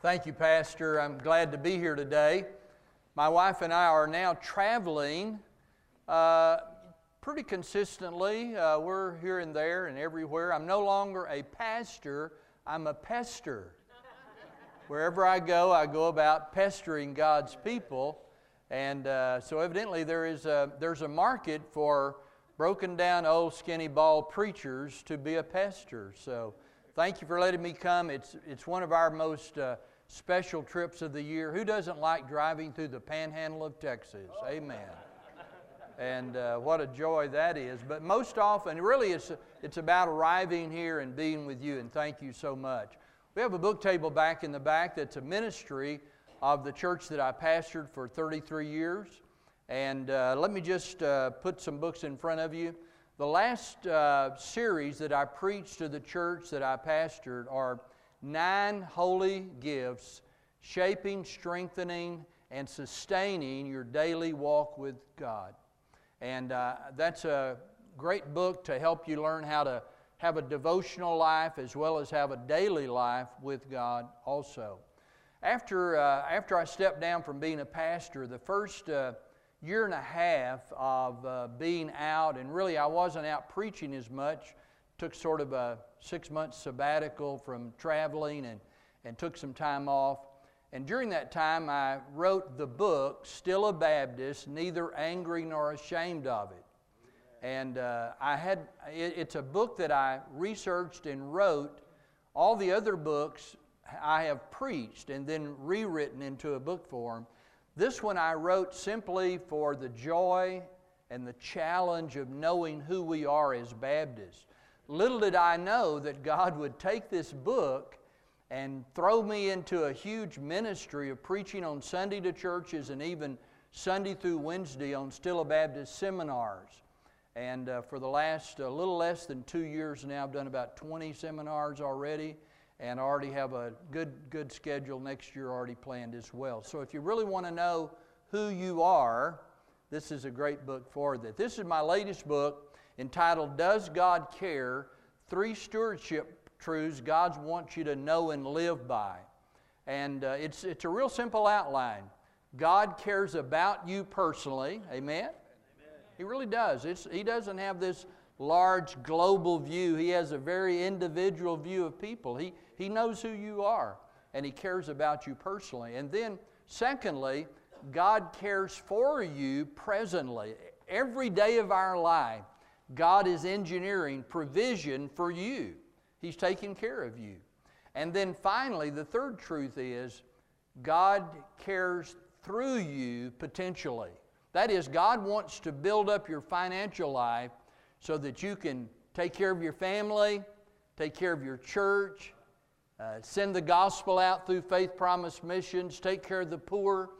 Thank you, Pastor. I'm glad to be here today. My wife and I are now traveling uh, pretty consistently. Uh, we're here and there and everywhere. I'm no longer a pastor, I'm a pester. Wherever I go, I go about pestering God's people. And uh, so, evidently, there is a, there's a market for broken down, old, skinny, bald preachers to be a pester. So, thank you for letting me come. It's, it's one of our most uh, special trips of the year. Who doesn't like driving through the panhandle of Texas? Amen. And uh, what a joy that is. But most often, really, it's, it's about arriving here and being with you, and thank you so much. We have a book table back in the back that's a ministry of the church that I pastored for 33 years. And uh, let me just uh, put some books in front of you. The last uh, series that I preached to the church that I pastored are nine holy gifts shaping, strengthening, and sustaining your daily walk with God. And uh, that's a great book to help you learn how to have a devotional life as well as have a daily life with God also. After, uh, after I stepped down from being a pastor, the first uh, year and a half of uh, being out, and really I wasn't out preaching as much, took sort of a six month sabbatical from traveling and, and took some time off. And during that time, I wrote the book, Still a Baptist, Neither Angry Nor Ashamed of It. And uh, I had, it, it's a book that I researched and wrote. All the other books I have preached and then rewritten into a book form. This one I wrote simply for the joy and the challenge of knowing who we are as Baptists. Little did I know that God would take this book and throw me into a huge ministry of preaching on Sunday to churches and even Sunday through Wednesday on Still a Baptist seminars. And uh, for the last uh, little less than two years now, I've done about 20 seminars already, and already have a good, good schedule next year already planned as well. So if you really want to know who you are, this is a great book for that. This is my latest book entitled Does God Care? Three Stewardship Truths God wants you to know and live by. And uh, it's, it's a real simple outline. God cares about you personally. Amen? Amen. He really does. It's, he doesn't have this large global view, He has a very individual view of people. He, he knows who you are, and He cares about you personally. And then, secondly, God cares for you presently. Every day of our life, God is engineering provision for you, He's taking care of you. And then finally, the third truth is God cares through you potentially. That is, God wants to build up your financial life so that you can take care of your family, take care of your church, uh, send the gospel out through Faith Promise Missions, take care of the poor.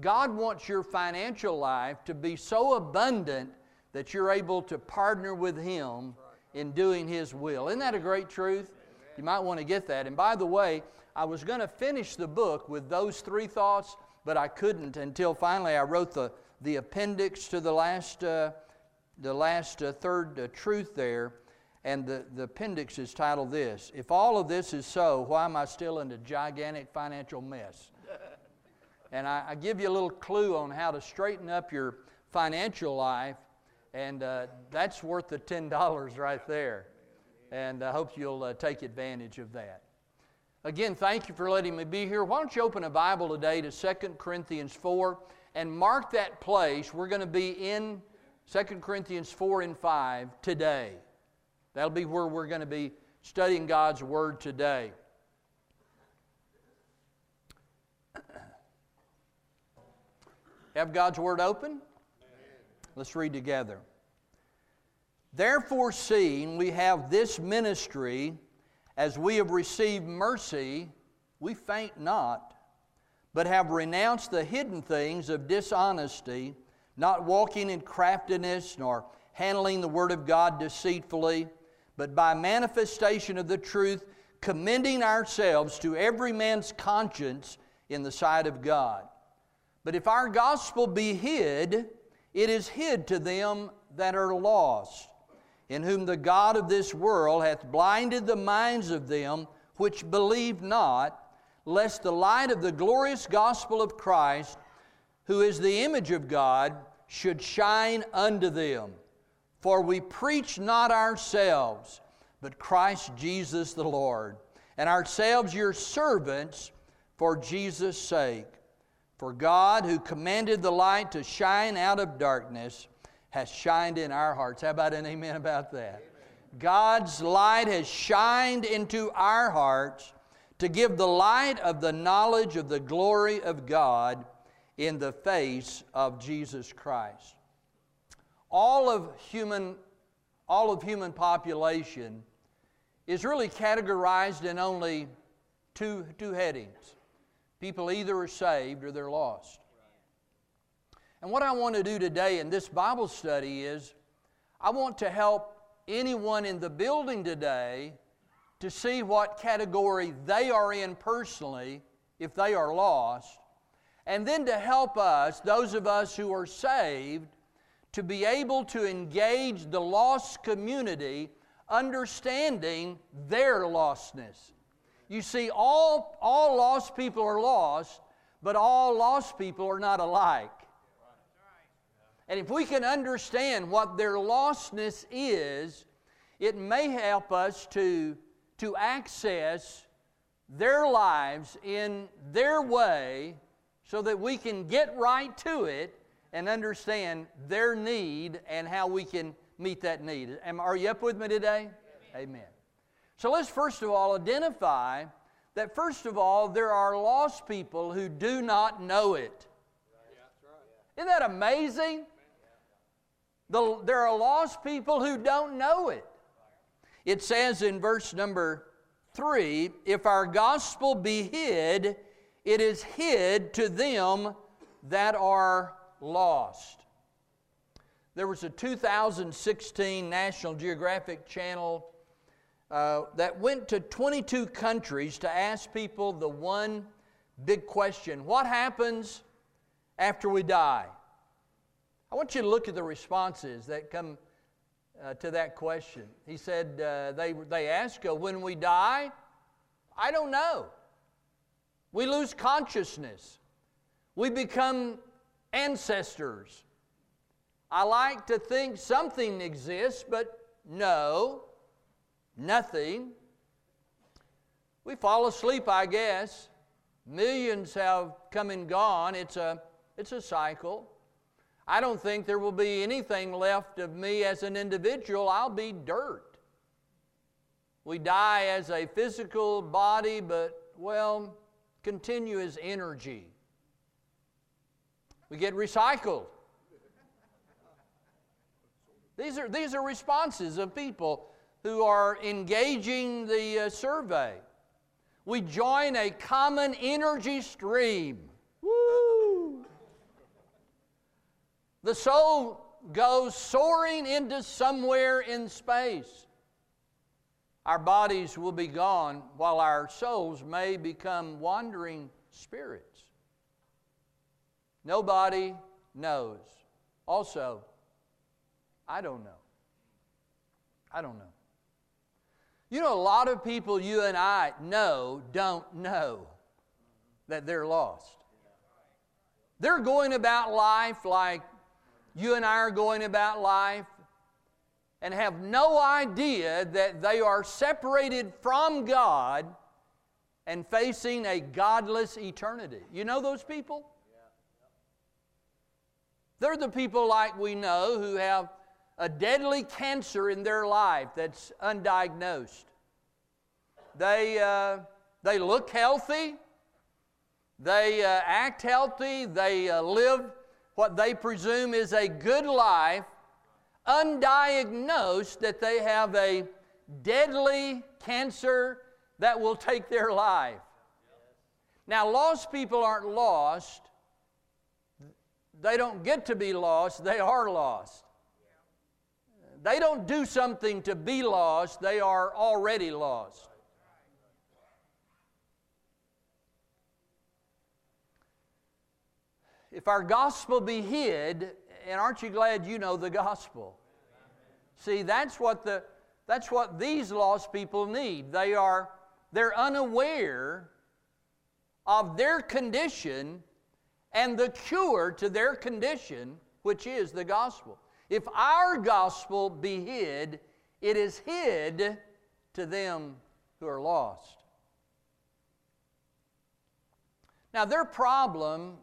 God wants your financial life to be so abundant that you're able to partner with Him in doing His will. Isn't that a great truth? You might want to get that. And by the way, I was going to finish the book with those three thoughts, but I couldn't until finally I wrote the, the appendix to the last, uh, the last uh, third uh, truth there. And the, the appendix is titled this If all of this is so, why am I still in a gigantic financial mess? And I, I give you a little clue on how to straighten up your financial life and uh, that's worth the $10 right there. And I hope you'll uh, take advantage of that. Again, thank you for letting me be here. Why don't you open a Bible today to 2 Corinthians 4 and mark that place. We're going to be in 2 Corinthians 4 and 5 today. That'll be where we're going to be studying God's Word today. Have God's Word open? Let's read together. Therefore, seeing we have this ministry, as we have received mercy, we faint not, but have renounced the hidden things of dishonesty, not walking in craftiness, nor handling the word of God deceitfully, but by manifestation of the truth, commending ourselves to every man's conscience in the sight of God. But if our gospel be hid, it is hid to them that are lost, in whom the God of this world hath blinded the minds of them which believe not, lest the light of the glorious gospel of Christ, who is the image of God, should shine unto them. For we preach not ourselves, but Christ Jesus the Lord, and ourselves your servants for Jesus' sake. For God, who commanded the light to shine out of darkness, has shined in our hearts. How about an amen about that? God's light has shined into our hearts to give the light of the knowledge of the glory of God in the face of Jesus Christ. All of human, all of human population is really categorized in only two, two headings. People either are saved or they're lost. And what I want to do today in this Bible study is I want to help anyone in the building today to see what category they are in personally if they are lost, and then to help us, those of us who are saved, to be able to engage the lost community understanding their lostness. You see, all, all lost people are lost, but all lost people are not alike. And if we can understand what their lostness is, it may help us to, to access their lives in their way so that we can get right to it and understand their need and how we can meet that need. Am, are you up with me today? Amen. Amen. So let's first of all identify that, first of all, there are lost people who do not know it. Isn't that amazing? The, there are lost people who don't know it. It says in verse number three if our gospel be hid, it is hid to them that are lost. There was a 2016 National Geographic Channel uh, that went to 22 countries to ask people the one big question what happens after we die? I want you to look at the responses that come uh, to that question. He said, uh, they, they asked, uh, when we die, I don't know. We lose consciousness. We become ancestors. I like to think something exists, but no, nothing. We fall asleep, I guess. Millions have come and gone. It's a, it's a cycle. I don't think there will be anything left of me as an individual. I'll be dirt. We die as a physical body, but, well, continue as energy. We get recycled. These are, these are responses of people who are engaging the uh, survey. We join a common energy stream. The soul goes soaring into somewhere in space. Our bodies will be gone while our souls may become wandering spirits. Nobody knows. Also, I don't know. I don't know. You know, a lot of people you and I know don't know that they're lost. They're going about life like you and I are going about life and have no idea that they are separated from God and facing a godless eternity. You know those people? They're the people like we know who have a deadly cancer in their life that's undiagnosed. They, uh, they look healthy, they uh, act healthy, they uh, live what they presume is a good life, undiagnosed that they have a deadly cancer that will take their life. Now, lost people aren't lost. They don't get to be lost, they are lost. They don't do something to be lost, they are already lost. if our gospel be hid, and aren't you glad you know the gospel? See, that's what the that's what these lost people need. They are they're unaware of their condition and the cure to their condition, which is the gospel. If our gospel be hid, it is hid to them who are lost. Now, their problem,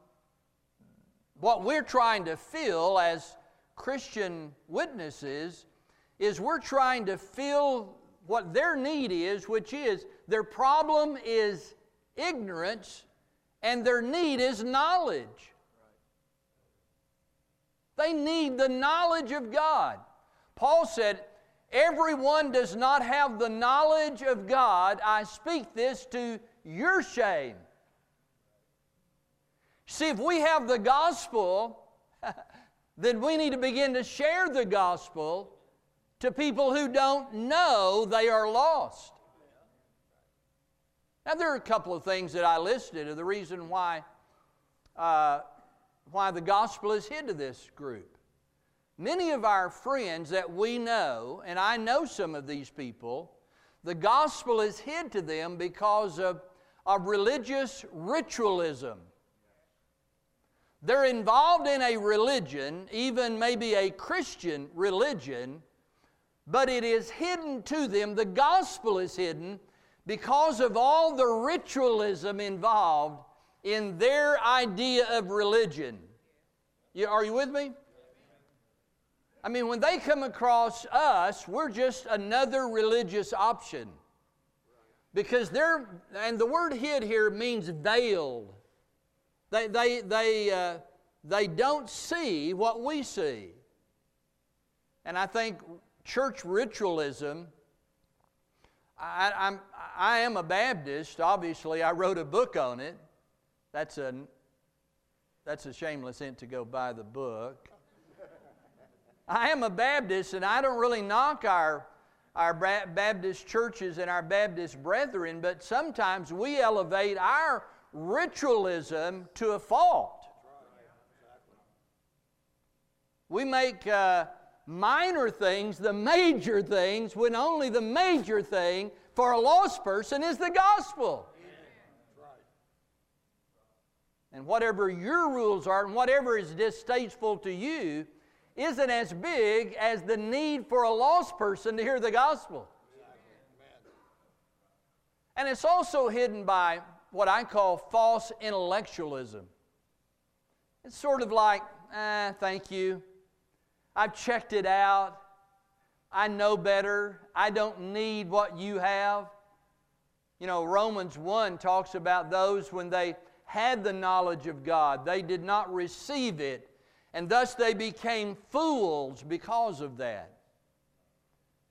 what we're trying to fill as Christian witnesses, is we're trying to fill what their need is, which is their problem is ignorance and their need is knowledge. They need the knowledge of God. Paul said, Everyone does not have the knowledge of God. I speak this to your shame. See, if we have the gospel, then we need to begin to share the gospel to people who don't know they are lost. Now, there are a couple of things that I listed of the reason why, uh, why the gospel is hid to this group. Many of our friends that we know, and I know some of these people, the gospel is hid to them because of, of religious ritualism. They're involved in a religion, even maybe a Christian religion, but it is hidden to them. The gospel is hidden because of all the ritualism involved in their idea of religion. You, are you with me? I mean, when they come across us, we're just another religious option. Because they're, and the word hid here means veiled. They, they, they, uh, they don't see what we see. And I think church ritualism, I, I'm, I am a Baptist. Obviously, I wrote a book on it. That's a, that's a shameless hint to go buy the book. I am a Baptist, and I don't really knock our, our Baptist churches and our Baptist brethren, but sometimes we elevate our ritualism to a fault. We make uh, minor things the major things when only the major thing for a lost person is the gospel. And whatever your rules are and whatever is distasteful to you isn't as big as the need for a lost person to hear the gospel. And it's also hidden by what I call false intellectualism. It's sort of like, eh, thank you. I've checked it out. I know better. I don't need what you have. You know, Romans 1 talks about those when they had the knowledge of God, they did not receive it, and thus they became fools because of that.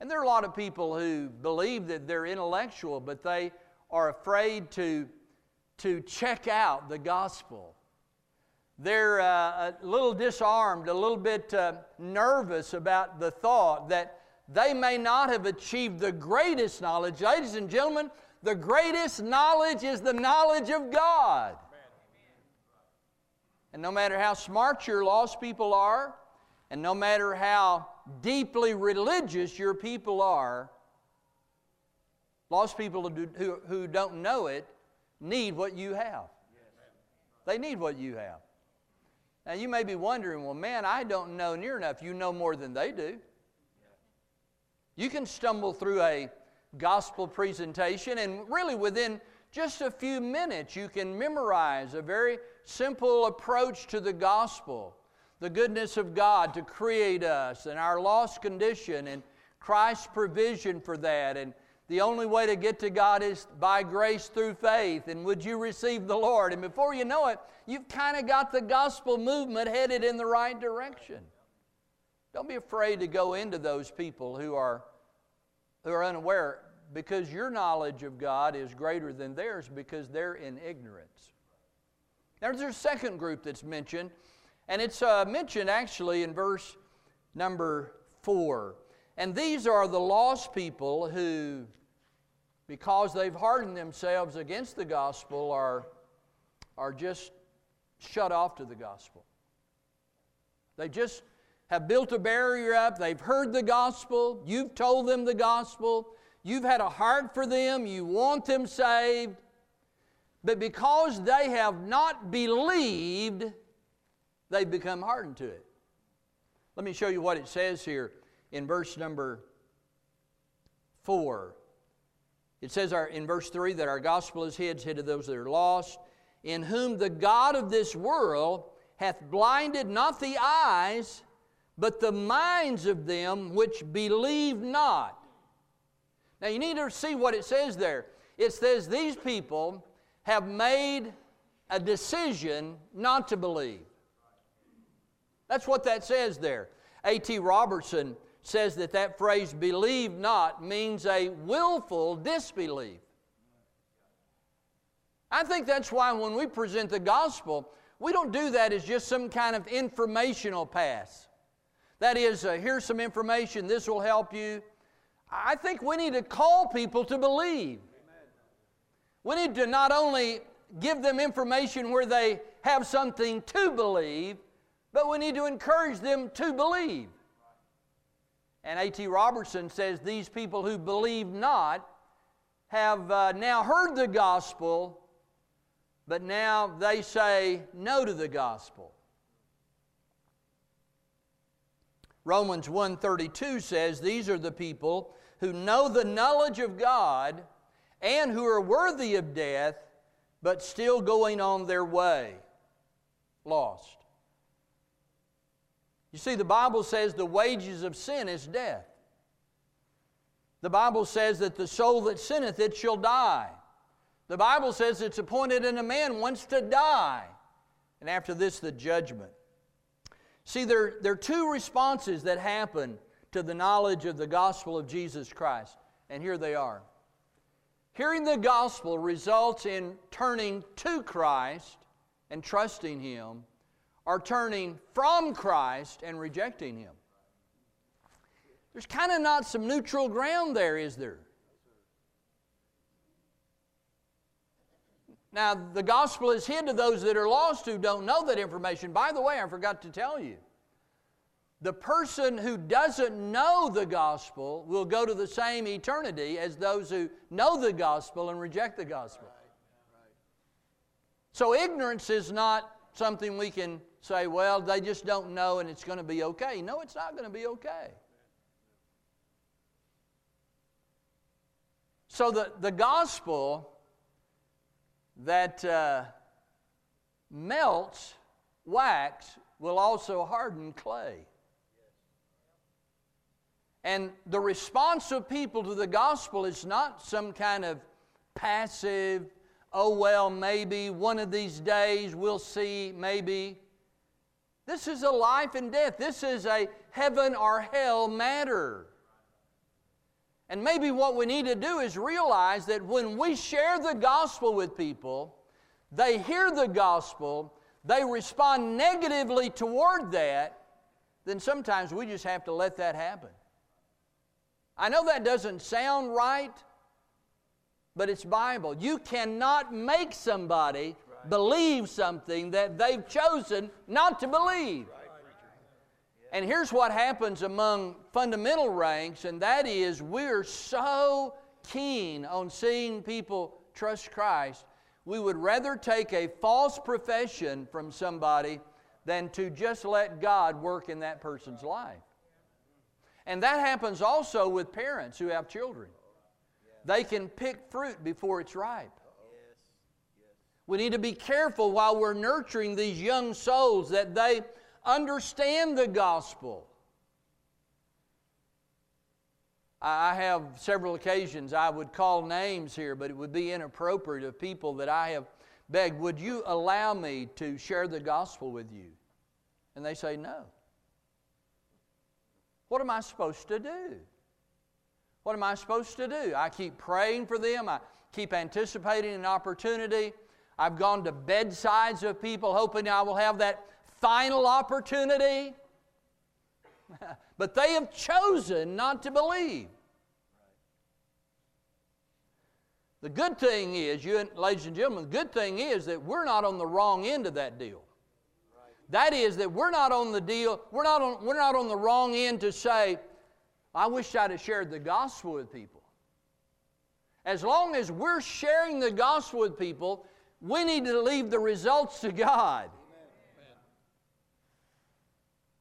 And there are a lot of people who believe that they're intellectual, but they are afraid to to check out the gospel. They're uh, a little disarmed, a little bit uh, nervous about the thought that they may not have achieved the greatest knowledge. Ladies and gentlemen, the greatest knowledge is the knowledge of God. And no matter how smart your lost people are, and no matter how deeply religious your people are, lost people who, who don't know it need what you have. They need what you have. Now, you may be wondering, well, man, I don't know near enough. You know more than they do. You can stumble through a gospel presentation, and really within just a few minutes, you can memorize a very simple approach to the gospel the goodness of God to create us and our lost condition and Christ's provision for that and the only way to get to God is by grace through faith. And would you receive the Lord? And before you know it, you've kind of got the gospel movement headed in the right direction. Don't be afraid to go into those people who are, who are unaware because your knowledge of God is greater than theirs because they're in ignorance. Now, there's a second group that's mentioned, and it's uh, mentioned actually in verse number 4. And these are the lost people who, because they've hardened themselves against the gospel, are, are just shut off to the gospel. They just have built a barrier up. They've heard the gospel. You've told them the gospel. You've had a heart for them. You want them saved. but because they have not believed, they've become hardened to it. Let me show you what it says here in verse number 4. It says our, in verse 3 that our gospel is hid, hid to those that are lost, in whom the God of this world hath blinded not the eyes, but the minds of them which believe not. Now you need to see what it says there. It says these people have made a decision not to believe. That's what that says there. A.T. Robertson says that that phrase, believe not, means a willful disbelief. I think that's why when we present the gospel, we don't do that as just some kind of informational pass. That is, uh, here's some information, this will help you. I think we need to call people to believe. We need to not only give them information where they have something to believe, but we need to encourage them to believe. And A.T. Robertson says these people who believe not have uh, now heard the gospel, but now they say no to the gospel. Romans 1:32 says these are the people who know the knowledge of God and who are worthy of death, but still going on their way, lost. You see, the Bible says the wages of sin is death. The Bible says that the soul that sinneth, it shall die. The Bible says it's appointed in a man once to die, and after this, the judgment. See, there, there are two responses that happen to the knowledge of the gospel of Jesus Christ, and here they are. Hearing the gospel results in turning to Christ and trusting Him, or turning from Christ and rejecting Him. There's kind of not some neutral ground there, is there? Now, the gospel is hid to those that are lost who don't know that information. By the way, I forgot to tell you the person who doesn't know the gospel will go to the same eternity as those who know the gospel and reject the gospel. So, ignorance is not something we can say, well, they just don't know and it's going to be okay. No, it's not going to be okay. So, the, the gospel that uh, melts wax will also harden clay. And the response of people to the gospel is not some kind of passive, oh, well, maybe one of these days we'll see, maybe. This is a life and death. This is a heaven or hell matter. And maybe what we need to do is realize that when we share the gospel with people, they hear the gospel, they respond negatively toward that, then sometimes we just have to let that happen. I know that doesn't sound right, but it's Bible. You cannot make somebody right. believe something that they've chosen not to believe. Right. And here's what happens among fundamental ranks, and that is we're so keen on seeing people trust Christ, we would rather take a false profession from somebody than to just let God work in that person's life. And that happens also with parents who have children. They can pick fruit before it's ripe. We need to be careful while we're nurturing these young souls that they understand the gospel. I have several occasions I would call names here, but it would be inappropriate of people that I have begged, Would you allow me to share the gospel with you? And they say, No. What am I supposed to do? What am I supposed to do? I keep praying for them. I keep anticipating an opportunity. I've gone to bedsides of people hoping I will have that final opportunity. but they have chosen not to believe. The good thing is, you ladies and gentlemen, the good thing is that we're not on the wrong end of that deal. That is, that we're not on the deal, we're not on, we're not on the wrong end to say, I wish I'd have shared the gospel with people. As long as we're sharing the gospel with people, we need to leave the results to God.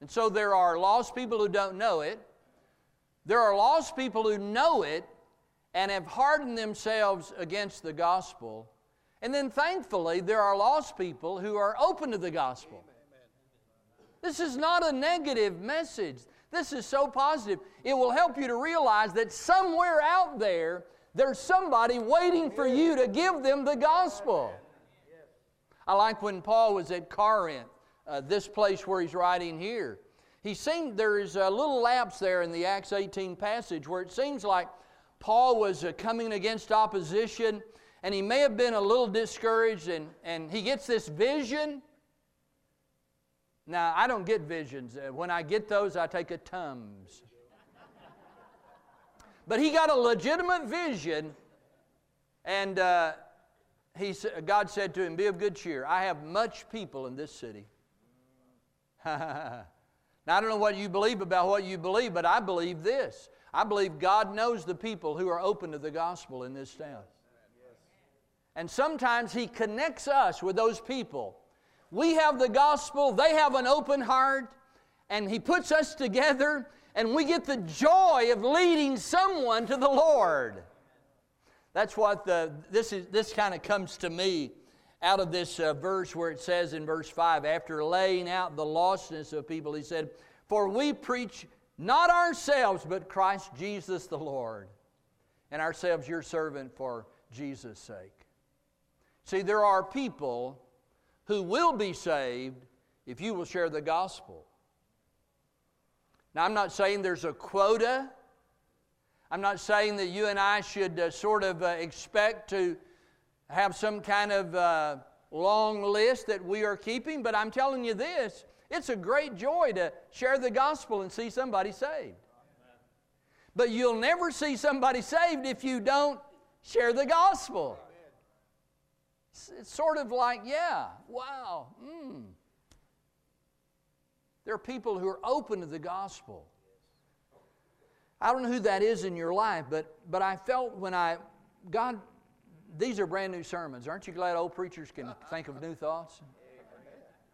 And so there are lost people who don't know it. There are lost people who know it and have hardened themselves against the gospel. And then thankfully, there are lost people who are open to the gospel. This is not a negative message. This is so positive. It will help you to realize that somewhere out there, there's somebody waiting for you to give them the gospel. I like when Paul was at Corinth, uh, this place where he's writing here. He seemed there is a little lapse there in the Acts 18 passage where it seems like Paul was uh, coming against opposition and he may have been a little discouraged and, and he gets this vision. Now, I don't get visions. Uh, when I get those, I take a Tums. but he got a legitimate vision and uh, he, God said to him, Be of good cheer. I have much people in this city. now, I don't know what you believe about what you believe, but I believe this. I believe God knows the people who are open to the gospel in this town. And sometimes He connects us with those people. We have the gospel, they have an open heart, and He puts us together, and we get the joy of leading someone to the Lord. That's what the, this, is, this kind of comes to me out of this uh, verse where it says in verse 5 after laying out the lostness of people, he said, For we preach not ourselves, but Christ Jesus the Lord, and ourselves your servant for Jesus' sake. See, there are people who will be saved if you will share the gospel. Now, I'm not saying there's a quota I'm not saying that you and I should uh, sort of uh, expect to have some kind of uh, long list that we are keeping, but I'm telling you this it's a great joy to share the gospel and see somebody saved. But you'll never see somebody saved if you don't share the gospel. It's sort of like, yeah, wow, mm. There are people who are open to the gospel. I don't know who that is in your life, but, but I felt when I, God, these are brand new sermons. Aren't you glad old preachers can think of new thoughts?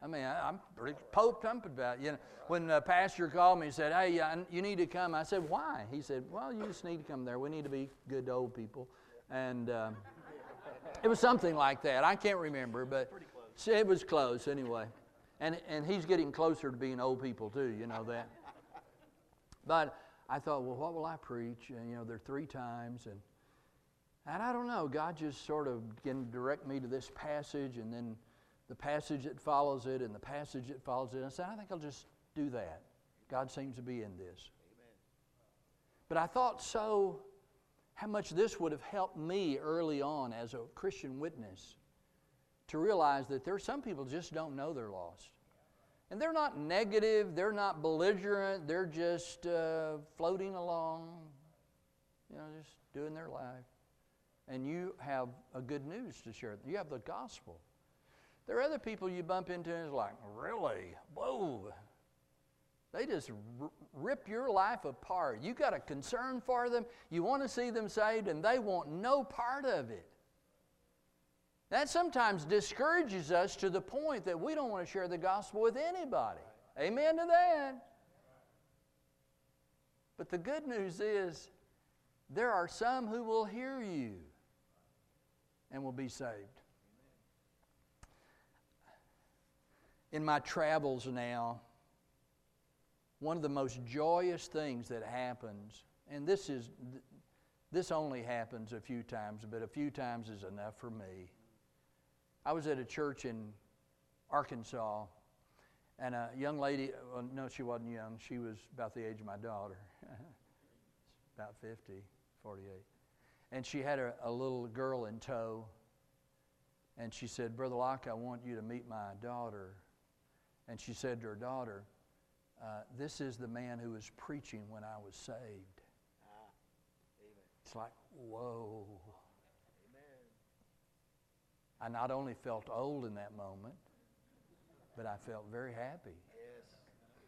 I mean, I, am pretty pumped about it. You know, when the pastor called me and said, hey, you need to come, I said, why? He said, well, you just need to come there. We need to be good to old people. And um, it was something like that. I can't remember, but it was close anyway. And, and he's getting closer to being old people, too, you know that. But I thought, well, what will I preach? And, you know, there are three times. And, and I don't know. God just sort of began to direct me to this passage and then the passage that follows it and the passage that follows it. And I said, I think I'll just do that. God seems to be in this. Amen. But I thought so how much this would have helped me early on as a Christian witness to realize that there are some people just don't know they're lost. And they're not negative, they're not belligerent, they're just uh, floating along, you know, just doing their life. And you have a good news to share. You have the gospel. There are other people you bump into and it's like, really? Whoa. They just rip your life apart. You got a concern for them, you want to see them saved, and they want no part of it. That sometimes discourages us to the point that we don't want to share the gospel with anybody. Amen to that. But the good news is there are some who will hear you and will be saved. In my travels now, one of the most joyous things that happens, and this is this only happens a few times, but a few times is enough for me I was at a church in Arkansas, and a young lady, well, no, she wasn't young. She was about the age of my daughter, about 50, 48. And she had a, a little girl in tow. And she said, Brother Locke, I want you to meet my daughter. And she said to her daughter, uh, This is the man who was preaching when I was saved. Ah, it's like, whoa. I not only felt old in that moment, but I felt very happy. Yes.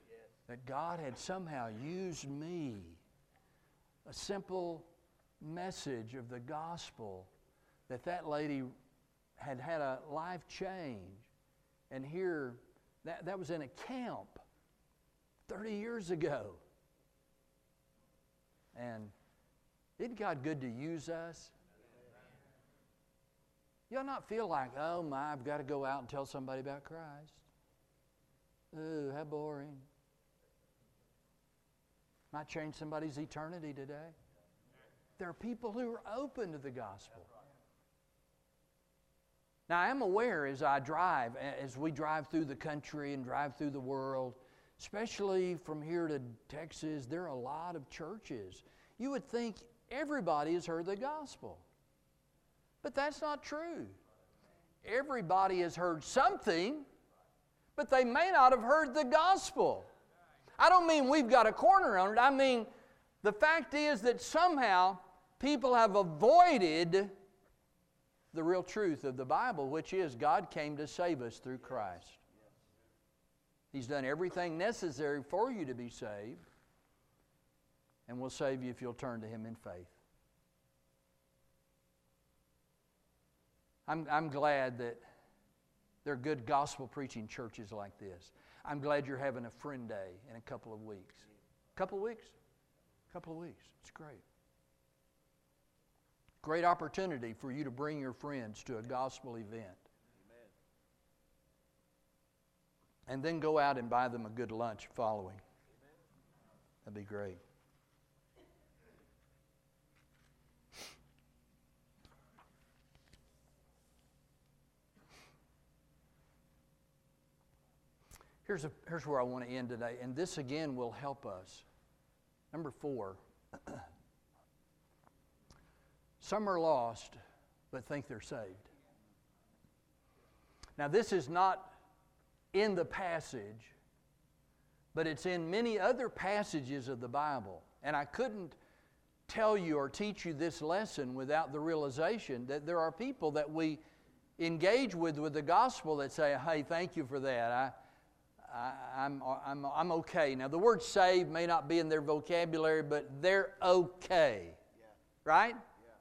Yes. That God had somehow used me, a simple message of the gospel, that that lady had had a life change. And here, that, that was in a camp 30 years ago. And isn't God good to use us? Y'all not feel like, oh my, I've got to go out and tell somebody about Christ. Ooh, how boring. Might change somebody's eternity today. There are people who are open to the gospel. Now, I am aware as I drive, as we drive through the country and drive through the world, especially from here to Texas, there are a lot of churches. You would think everybody has heard the gospel. But that's not true. Everybody has heard something, but they may not have heard the gospel. I don't mean we've got a corner on it. I mean, the fact is that somehow people have avoided the real truth of the Bible, which is God came to save us through Christ. He's done everything necessary for you to be saved, and will save you if you'll turn to Him in faith. I'm, I'm glad that there are good gospel preaching churches like this. I'm glad you're having a friend day in a couple of weeks. A couple of weeks? A couple of weeks. It's great. Great opportunity for you to bring your friends to a gospel event. Amen. And then go out and buy them a good lunch following. That'd be great. Here's, a, here's where I want to end today, and this again will help us. Number four some are lost, but think they're saved. Now, this is not in the passage, but it's in many other passages of the Bible. And I couldn't tell you or teach you this lesson without the realization that there are people that we engage with with the gospel that say, hey, thank you for that. I, I, am I'm, I'm, I'm okay. Now, the word saved may not be in their vocabulary, but they're okay. Yeah. Right? Yeah.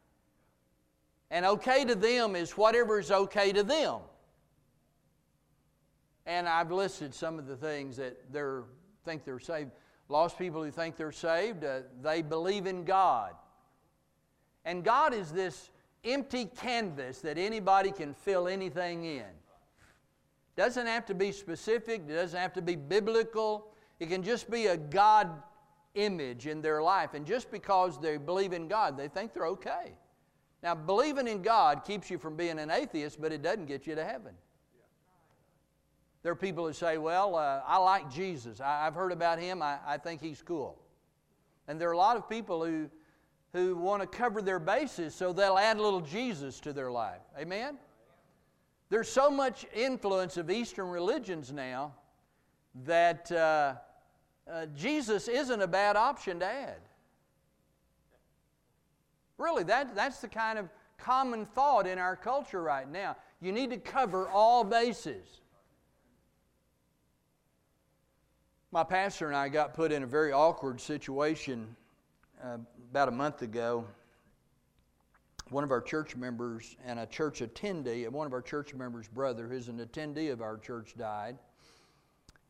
And okay to them is whatever is okay to them. And I've listed some of the things that they think they're saved. Lost people who think they're saved, uh, they believe in God. And God is this empty canvas that anybody can fill anything in. Doesn't have to be specific, it doesn't have to be biblical. It can just be a God image in their life. And just because they believe in God, they think they're okay. Now, believing in God keeps you from being an atheist, but it doesn't get you to heaven. There are people who say, Well, uh, I like Jesus. I, have heard about him. I, I think he's cool. And there are a lot of people who, who want to cover their bases so they'll add a little Jesus to their life. Amen? There's so much influence of Eastern religions now that uh, uh, Jesus isn't a bad option to add. Really, that, that's the kind of common thought in our culture right now. You need to cover all bases. My pastor and I got put in a very awkward situation uh, about a month ago one of our church members and a church attendee, and one of our church members' brother, who's an attendee of our church, died.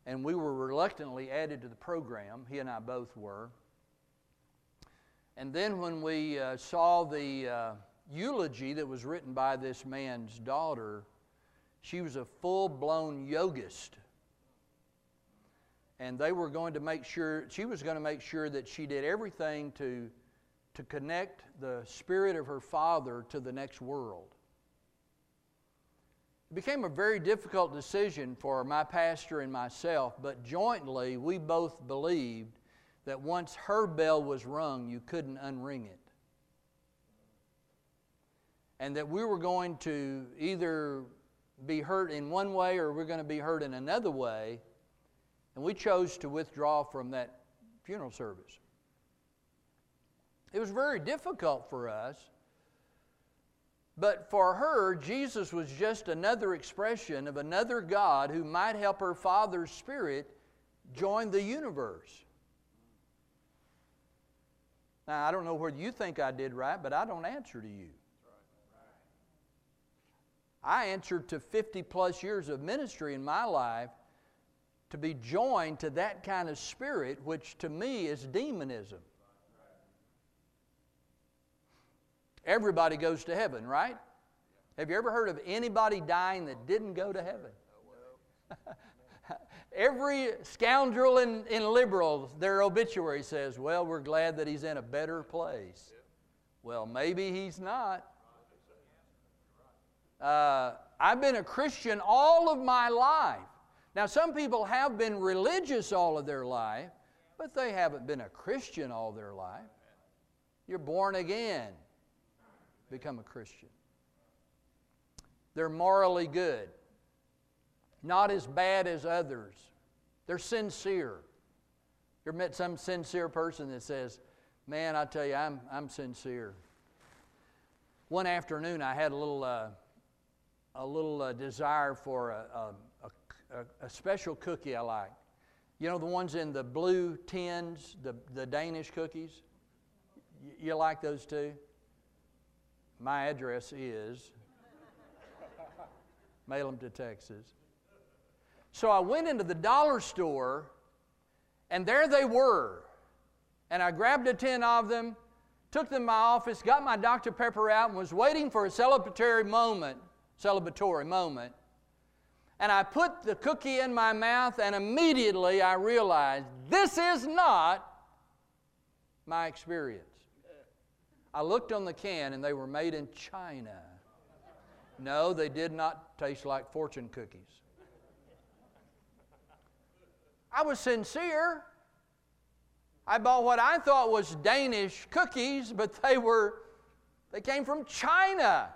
And we were reluctantly added to the program. He and I both were. And then when we uh, saw the uh, eulogy that was written by this man's daughter, she was a full blown yogist. And they were going to make sure, she was going to make sure that she did everything to to connect the spirit of her father to the next world. It became a very difficult decision for my pastor and myself, but jointly we both believed that once her bell was rung, you couldn't unring it. And that we were going to either be hurt in one way or we're going to be hurt in another way. And we chose to withdraw from that funeral service. It was very difficult for us. But for her, Jesus was just another expression of another God who might help her Father's Spirit join the universe. Now, I don't know whether you think I did right, but I don't answer to you. I answered to 50 plus years of ministry in my life to be joined to that kind of spirit, which to me is demonism. Everybody goes to heaven, right? Have you ever heard of anybody dying that didn't go to heaven? Every scoundrel in, in liberals, their obituary says, Well, we're glad that he's in a better place. Well, maybe he's not. Uh, I've been a Christian all of my life. Now, some people have been religious all of their life, but they haven't been a Christian all their life. You're born again, become a Christian. They're morally good, not as bad as others. They're sincere. You ever met some sincere person that says, Man, I tell you, I'm, I'm sincere. One afternoon, I had a little, uh, a little uh, desire for a, a a, a special cookie I like. You know the ones in the blue tins, the, the Danish cookies? You like those too? My address is mail them to Texas. So I went into the dollar store, and there they were. And I grabbed a tin of them, took them to my office, got my Dr. Pepper out, and was waiting for a celebratory moment, celebratory moment and I put the cookie in my mouth, and immediately I realized this is not my experience. I looked on the can, and they were made in China. No, they did not taste like fortune cookies. I was sincere. I bought what I thought was Danish cookies, but they were they came from China.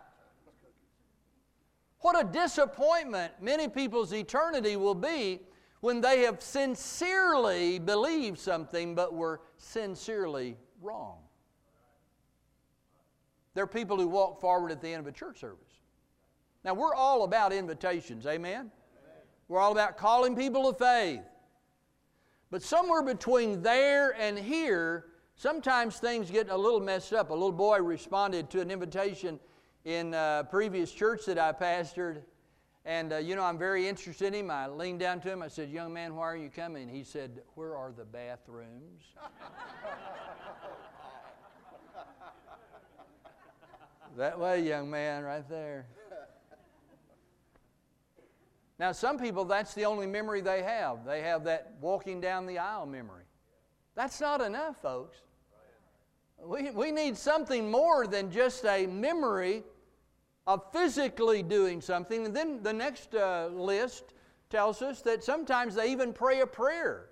What a disappointment many people's eternity will be when they have sincerely believed something but were sincerely wrong. There are people who walk forward at the end of a church service. Now, we're all about invitations, amen? We're all about calling people to faith. But somewhere between there and here, sometimes things get a little messed up. A little boy responded to an invitation in a previous church that I pastored. And, uh, you know, I'm very interested in him. I leaned down to him. I said, Young man, why are you coming? He said, Where are the bathrooms? that way, young man, right there. Now, some people, that's the only memory they have. They have that walking down the aisle memory. That's not enough, folks. We, we need something more than just a memory of physically doing something. And then the next uh, list tells us that sometimes they even pray a prayer.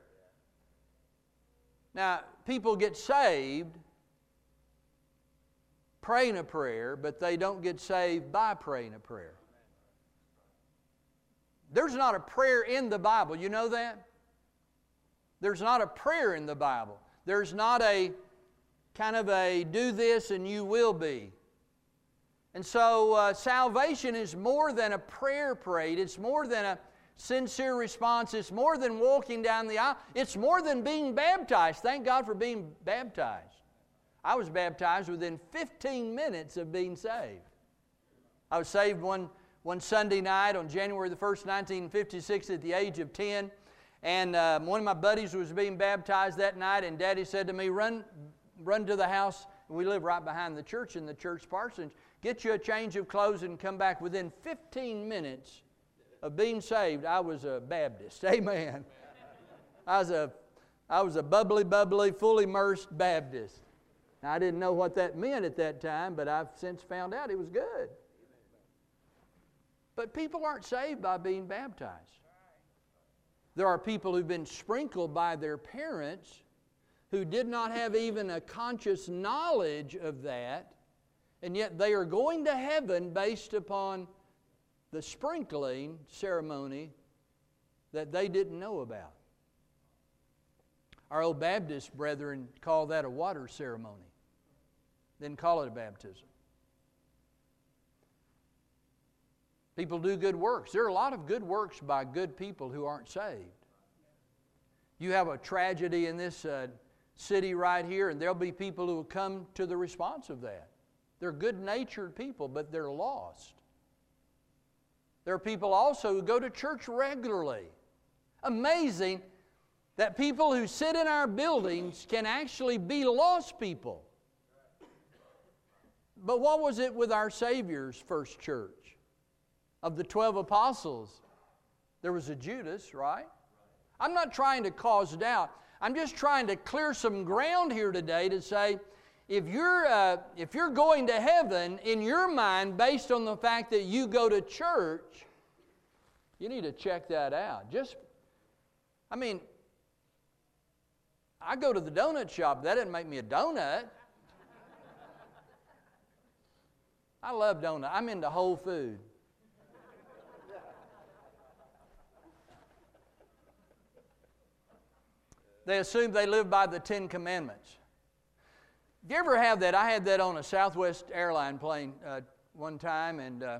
Now, people get saved praying a prayer, but they don't get saved by praying a prayer. There's not a prayer in the Bible. You know that? There's not a prayer in the Bible. There's not a kind of a do this and you will be. And so uh, salvation is more than a prayer prayed, it's more than a sincere response, it's more than walking down the aisle, it's more than being baptized. Thank God for being baptized. I was baptized within 15 minutes of being saved. I was saved one, one Sunday night on January the 1st, 1956, at the age of 10. And um, one of my buddies was being baptized that night, and Daddy said to me, Run, run to the house. We live right behind the church in the church parsonage get you a change of clothes, and come back within 15 minutes of being saved. I was a Baptist. Amen. I was a, I was a bubbly, bubbly, fully immersed Baptist. Now, I didn't know what that meant at that time, but I've since found out it was good. But people aren't saved by being baptized. There are people who've been sprinkled by their parents who did not have even a conscious knowledge of that and yet they are going to heaven based upon the sprinkling ceremony that they didn't know about. Our old Baptist brethren call that a water ceremony, then call it a baptism. People do good works. There are a lot of good works by good people who aren't saved. You have a tragedy in this uh, city right here, and there'll be people who will come to the response of that. They're good natured people, but they're lost. There are people also who go to church regularly. Amazing that people who sit in our buildings can actually be lost people. But what was it with our Savior's first church? Of the 12 apostles, there was a Judas, right? I'm not trying to cause doubt. I'm just trying to clear some ground here today to say if you're, uh, if you're going to heaven in your mind based on the fact that you go to church, you need to check that out. Just, I mean, I go to the donut shop, that didn't make me a donut. I love donut. I'm into whole food. They assume they live by the Ten Commandments. Do you ever have that? I had that on a Southwest airline plane uh, one time, and uh,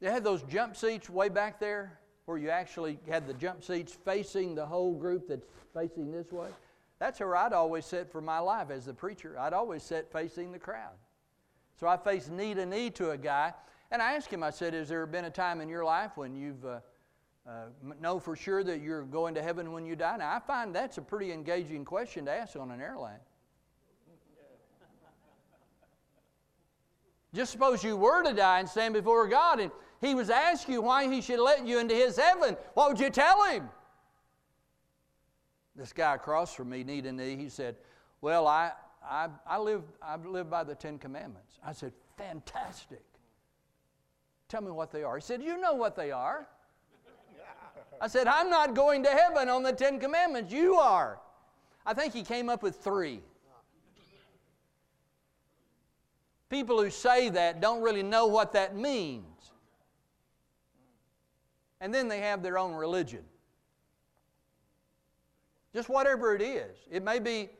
they had those jump seats way back there where you actually had the jump seats facing the whole group that's facing this way. That's where I'd always sit for my life as the preacher. I'd always sit facing the crowd. So I faced knee to knee to a guy, and I asked him, I said, Has there been a time in your life when you've uh, uh, know for sure that you're going to heaven when you die? Now, I find that's a pretty engaging question to ask on an airline. Just suppose you were to die and stand before God, and He was asking you why He should let you into His heaven. What would you tell Him? This guy across from me, knee to knee, he said, Well, I, I, I, live, I live by the Ten Commandments. I said, Fantastic. Tell me what they are. He said, You know what they are. I said, I'm not going to heaven on the Ten Commandments. You are. I think he came up with three. People who say that don't really know what that means. And then they have their own religion. Just whatever it is. It may be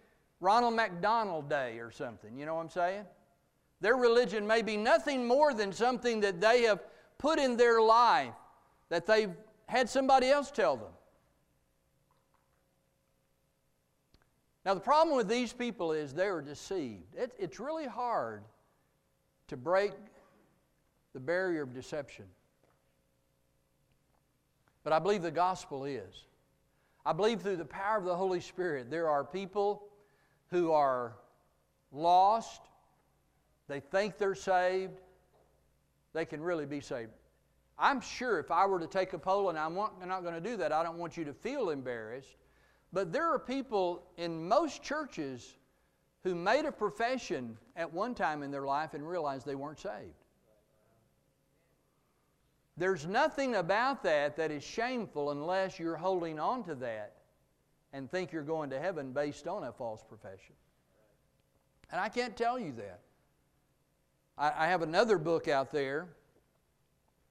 Ronald McDonald Day or something, you know what I'm saying? Their religion may be nothing more than something that they have put in their life that they've had somebody else tell them. Now, the problem with these people is they are deceived. It, it's really hard to break the barrier of deception. But I believe the gospel is. I believe through the power of the Holy Spirit, there are people who are lost, they think they're saved, they can really be saved. I'm sure if I were to take a poll, and I'm not going to do that, I don't want you to feel embarrassed, but there are people in most churches who made a profession at one time in their life and realized they weren't saved. There's nothing about that that is shameful unless you're holding on to that and think you're going to heaven based on a false profession. And I can't tell you that. I, I have another book out there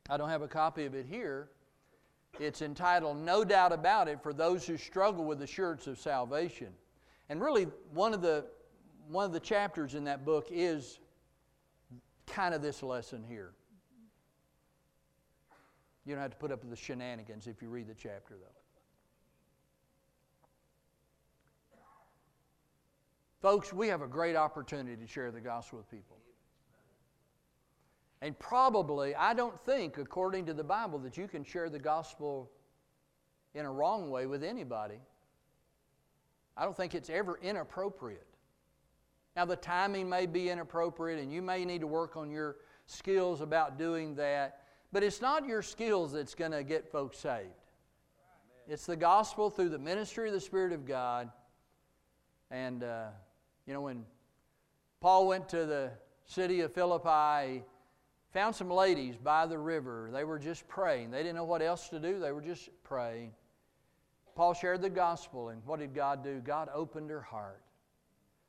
I don't have a copy of it here. It's entitled No Doubt About It for those who struggle with assurance of salvation. And really, one of the, one of the chapters in that book is kind of this lesson here. You don't have to put up with the shenanigans if you read the chapter, though. Folks, we have a great opportunity to share the gospel with people. And probably, I don't think, according to the Bible, that you can share the gospel in a wrong way with anybody. I don't think it's ever inappropriate. Now, the timing may be inappropriate, and you may need to work on your skills about doing that, but it's not your skills that's going to get folks saved. It's the gospel through the ministry of the Spirit of God. And, uh, you know, when Paul went to the city of Philippi, Found some ladies by the river. They were just praying. They didn't know what else to do, they were just praying. Paul shared the gospel, and what did God do? God opened her heart.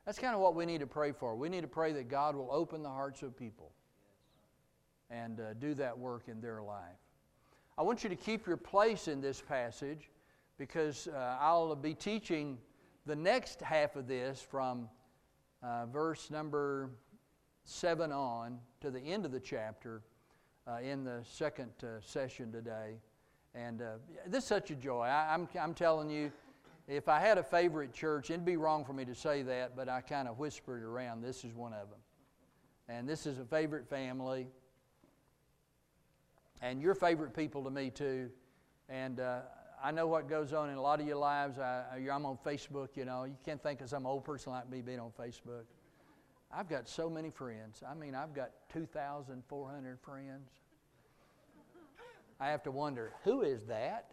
That's kind of what we need to pray for. We need to pray that God will open the hearts of people and uh, do that work in their life. I want you to keep your place in this passage because uh, I'll be teaching the next half of this from uh, verse number 7 on to the end of the chapter uh, in the second uh, session today. And uh, this is such a joy. I, I'm, I'm telling you, if I had a favorite church, it'd be wrong for me to say that, but I kind of whispered around. This is one of them. And this is a favorite family. and your favorite people to me too. And uh, I know what goes on in a lot of your lives. I, I'm on Facebook, you know. You can't think of some old person like me being on Facebook. I've got so many friends. I mean, I've got 2,400 friends. I have to wonder, who is that?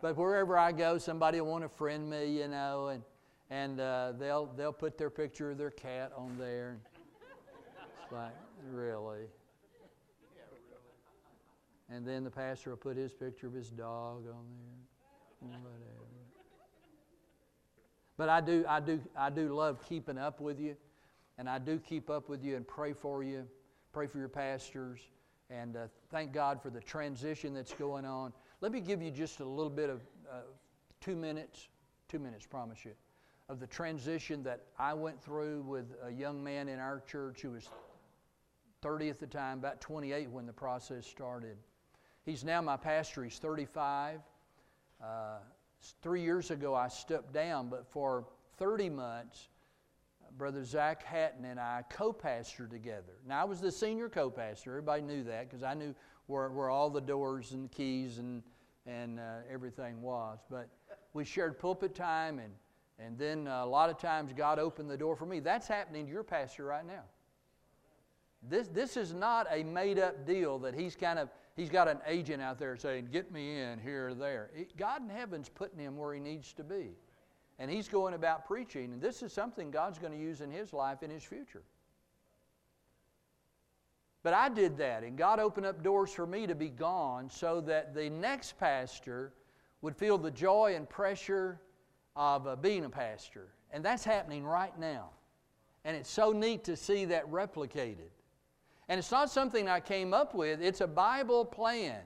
But wherever I go, somebody will want to friend me, you know, and, and uh, they'll, they'll put their picture of their cat on there. It's like, really? And then the pastor will put his picture of his dog on there. Whatever. But I do, I do, I do love keeping up with you, and I do keep up with you and pray for you, pray for your pastors, and uh, thank God for the transition that's going on. Let me give you just a little bit of uh, two minutes, two minutes, promise you, of the transition that I went through with a young man in our church who was 30 at the time, about 28 when the process started. He's now my pastor. He's 35. Uh, Three years ago, I stepped down, but for 30 months, Brother Zach Hatton and I co pastored together. Now, I was the senior co pastor. Everybody knew that because I knew where, where all the doors and keys and, and uh, everything was. But we shared pulpit time, and, and then uh, a lot of times God opened the door for me. That's happening to your pastor right now. This, this is not a made up deal that he's kind of he's got an agent out there saying, Get me in here or there. God in heaven's putting him where he needs to be. And he's going about preaching. And this is something God's going to use in his life in his future. But I did that, and God opened up doors for me to be gone so that the next pastor would feel the joy and pressure of uh, being a pastor. And that's happening right now. And it's so neat to see that replicated. And it's not something I came up with, it's a Bible plan.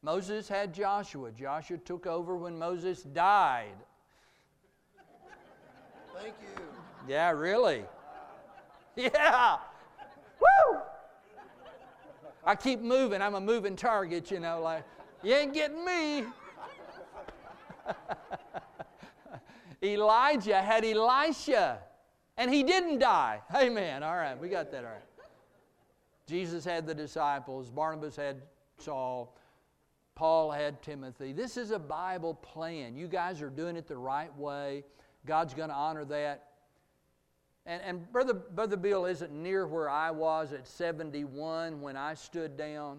Moses had Joshua. Joshua took over when Moses died. Thank you. Yeah, really. Yeah. I keep moving. I'm a moving target, you know, like, you ain't getting me. Elijah had Elisha, and he didn't die. Amen. All right, we got that all right. Jesus had the disciples, Barnabas had Saul, Paul had Timothy. This is a Bible plan. You guys are doing it the right way. God's going to honor that. And, and Brother, Brother Bill isn't near where I was at 71 when I stood down.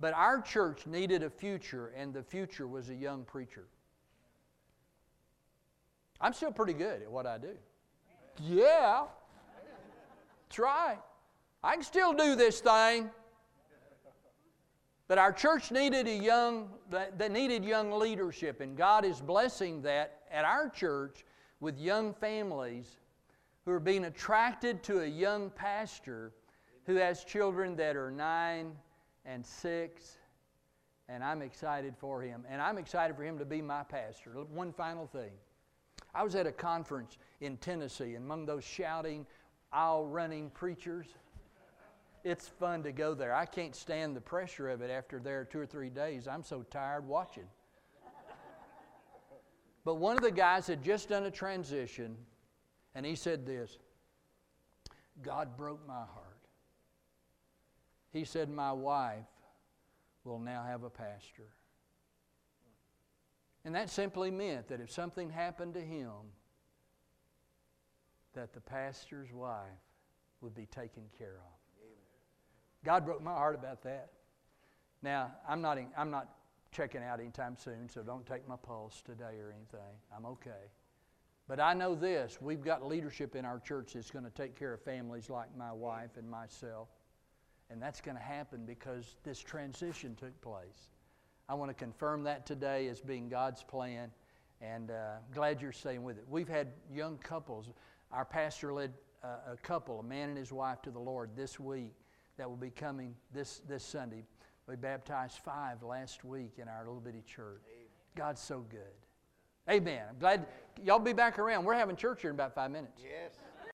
But our church needed a future, and the future was a young preacher. I'm still pretty good at what I do. Yeah. That's right. I can still do this thing. But our church needed a young, that needed young leadership, and God is blessing that at our church with young families who are being attracted to a young pastor who has children that are nine and six, and I'm excited for him. And I'm excited for him to be my pastor. One final thing. I was at a conference in Tennessee, and among those shouting, aisle running preachers, it's fun to go there. I can't stand the pressure of it after there two or three days. I'm so tired watching. but one of the guys had just done a transition, and he said this God broke my heart. He said, My wife will now have a pastor. And that simply meant that if something happened to him, that the pastor's wife would be taken care of. God broke my heart about that. Now, I'm not, I'm not checking out anytime soon, so don't take my pulse today or anything. I'm okay. But I know this we've got leadership in our church that's going to take care of families like my wife and myself. And that's going to happen because this transition took place. I want to confirm that today as being God's plan, and uh, glad you're staying with it. We've had young couples. Our pastor led uh, a couple, a man and his wife, to the Lord this week that will be coming this, this Sunday. We baptized five last week in our little bitty church. God's so good. Amen. I'm glad y'all be back around. We're having church here in about five minutes. Yes.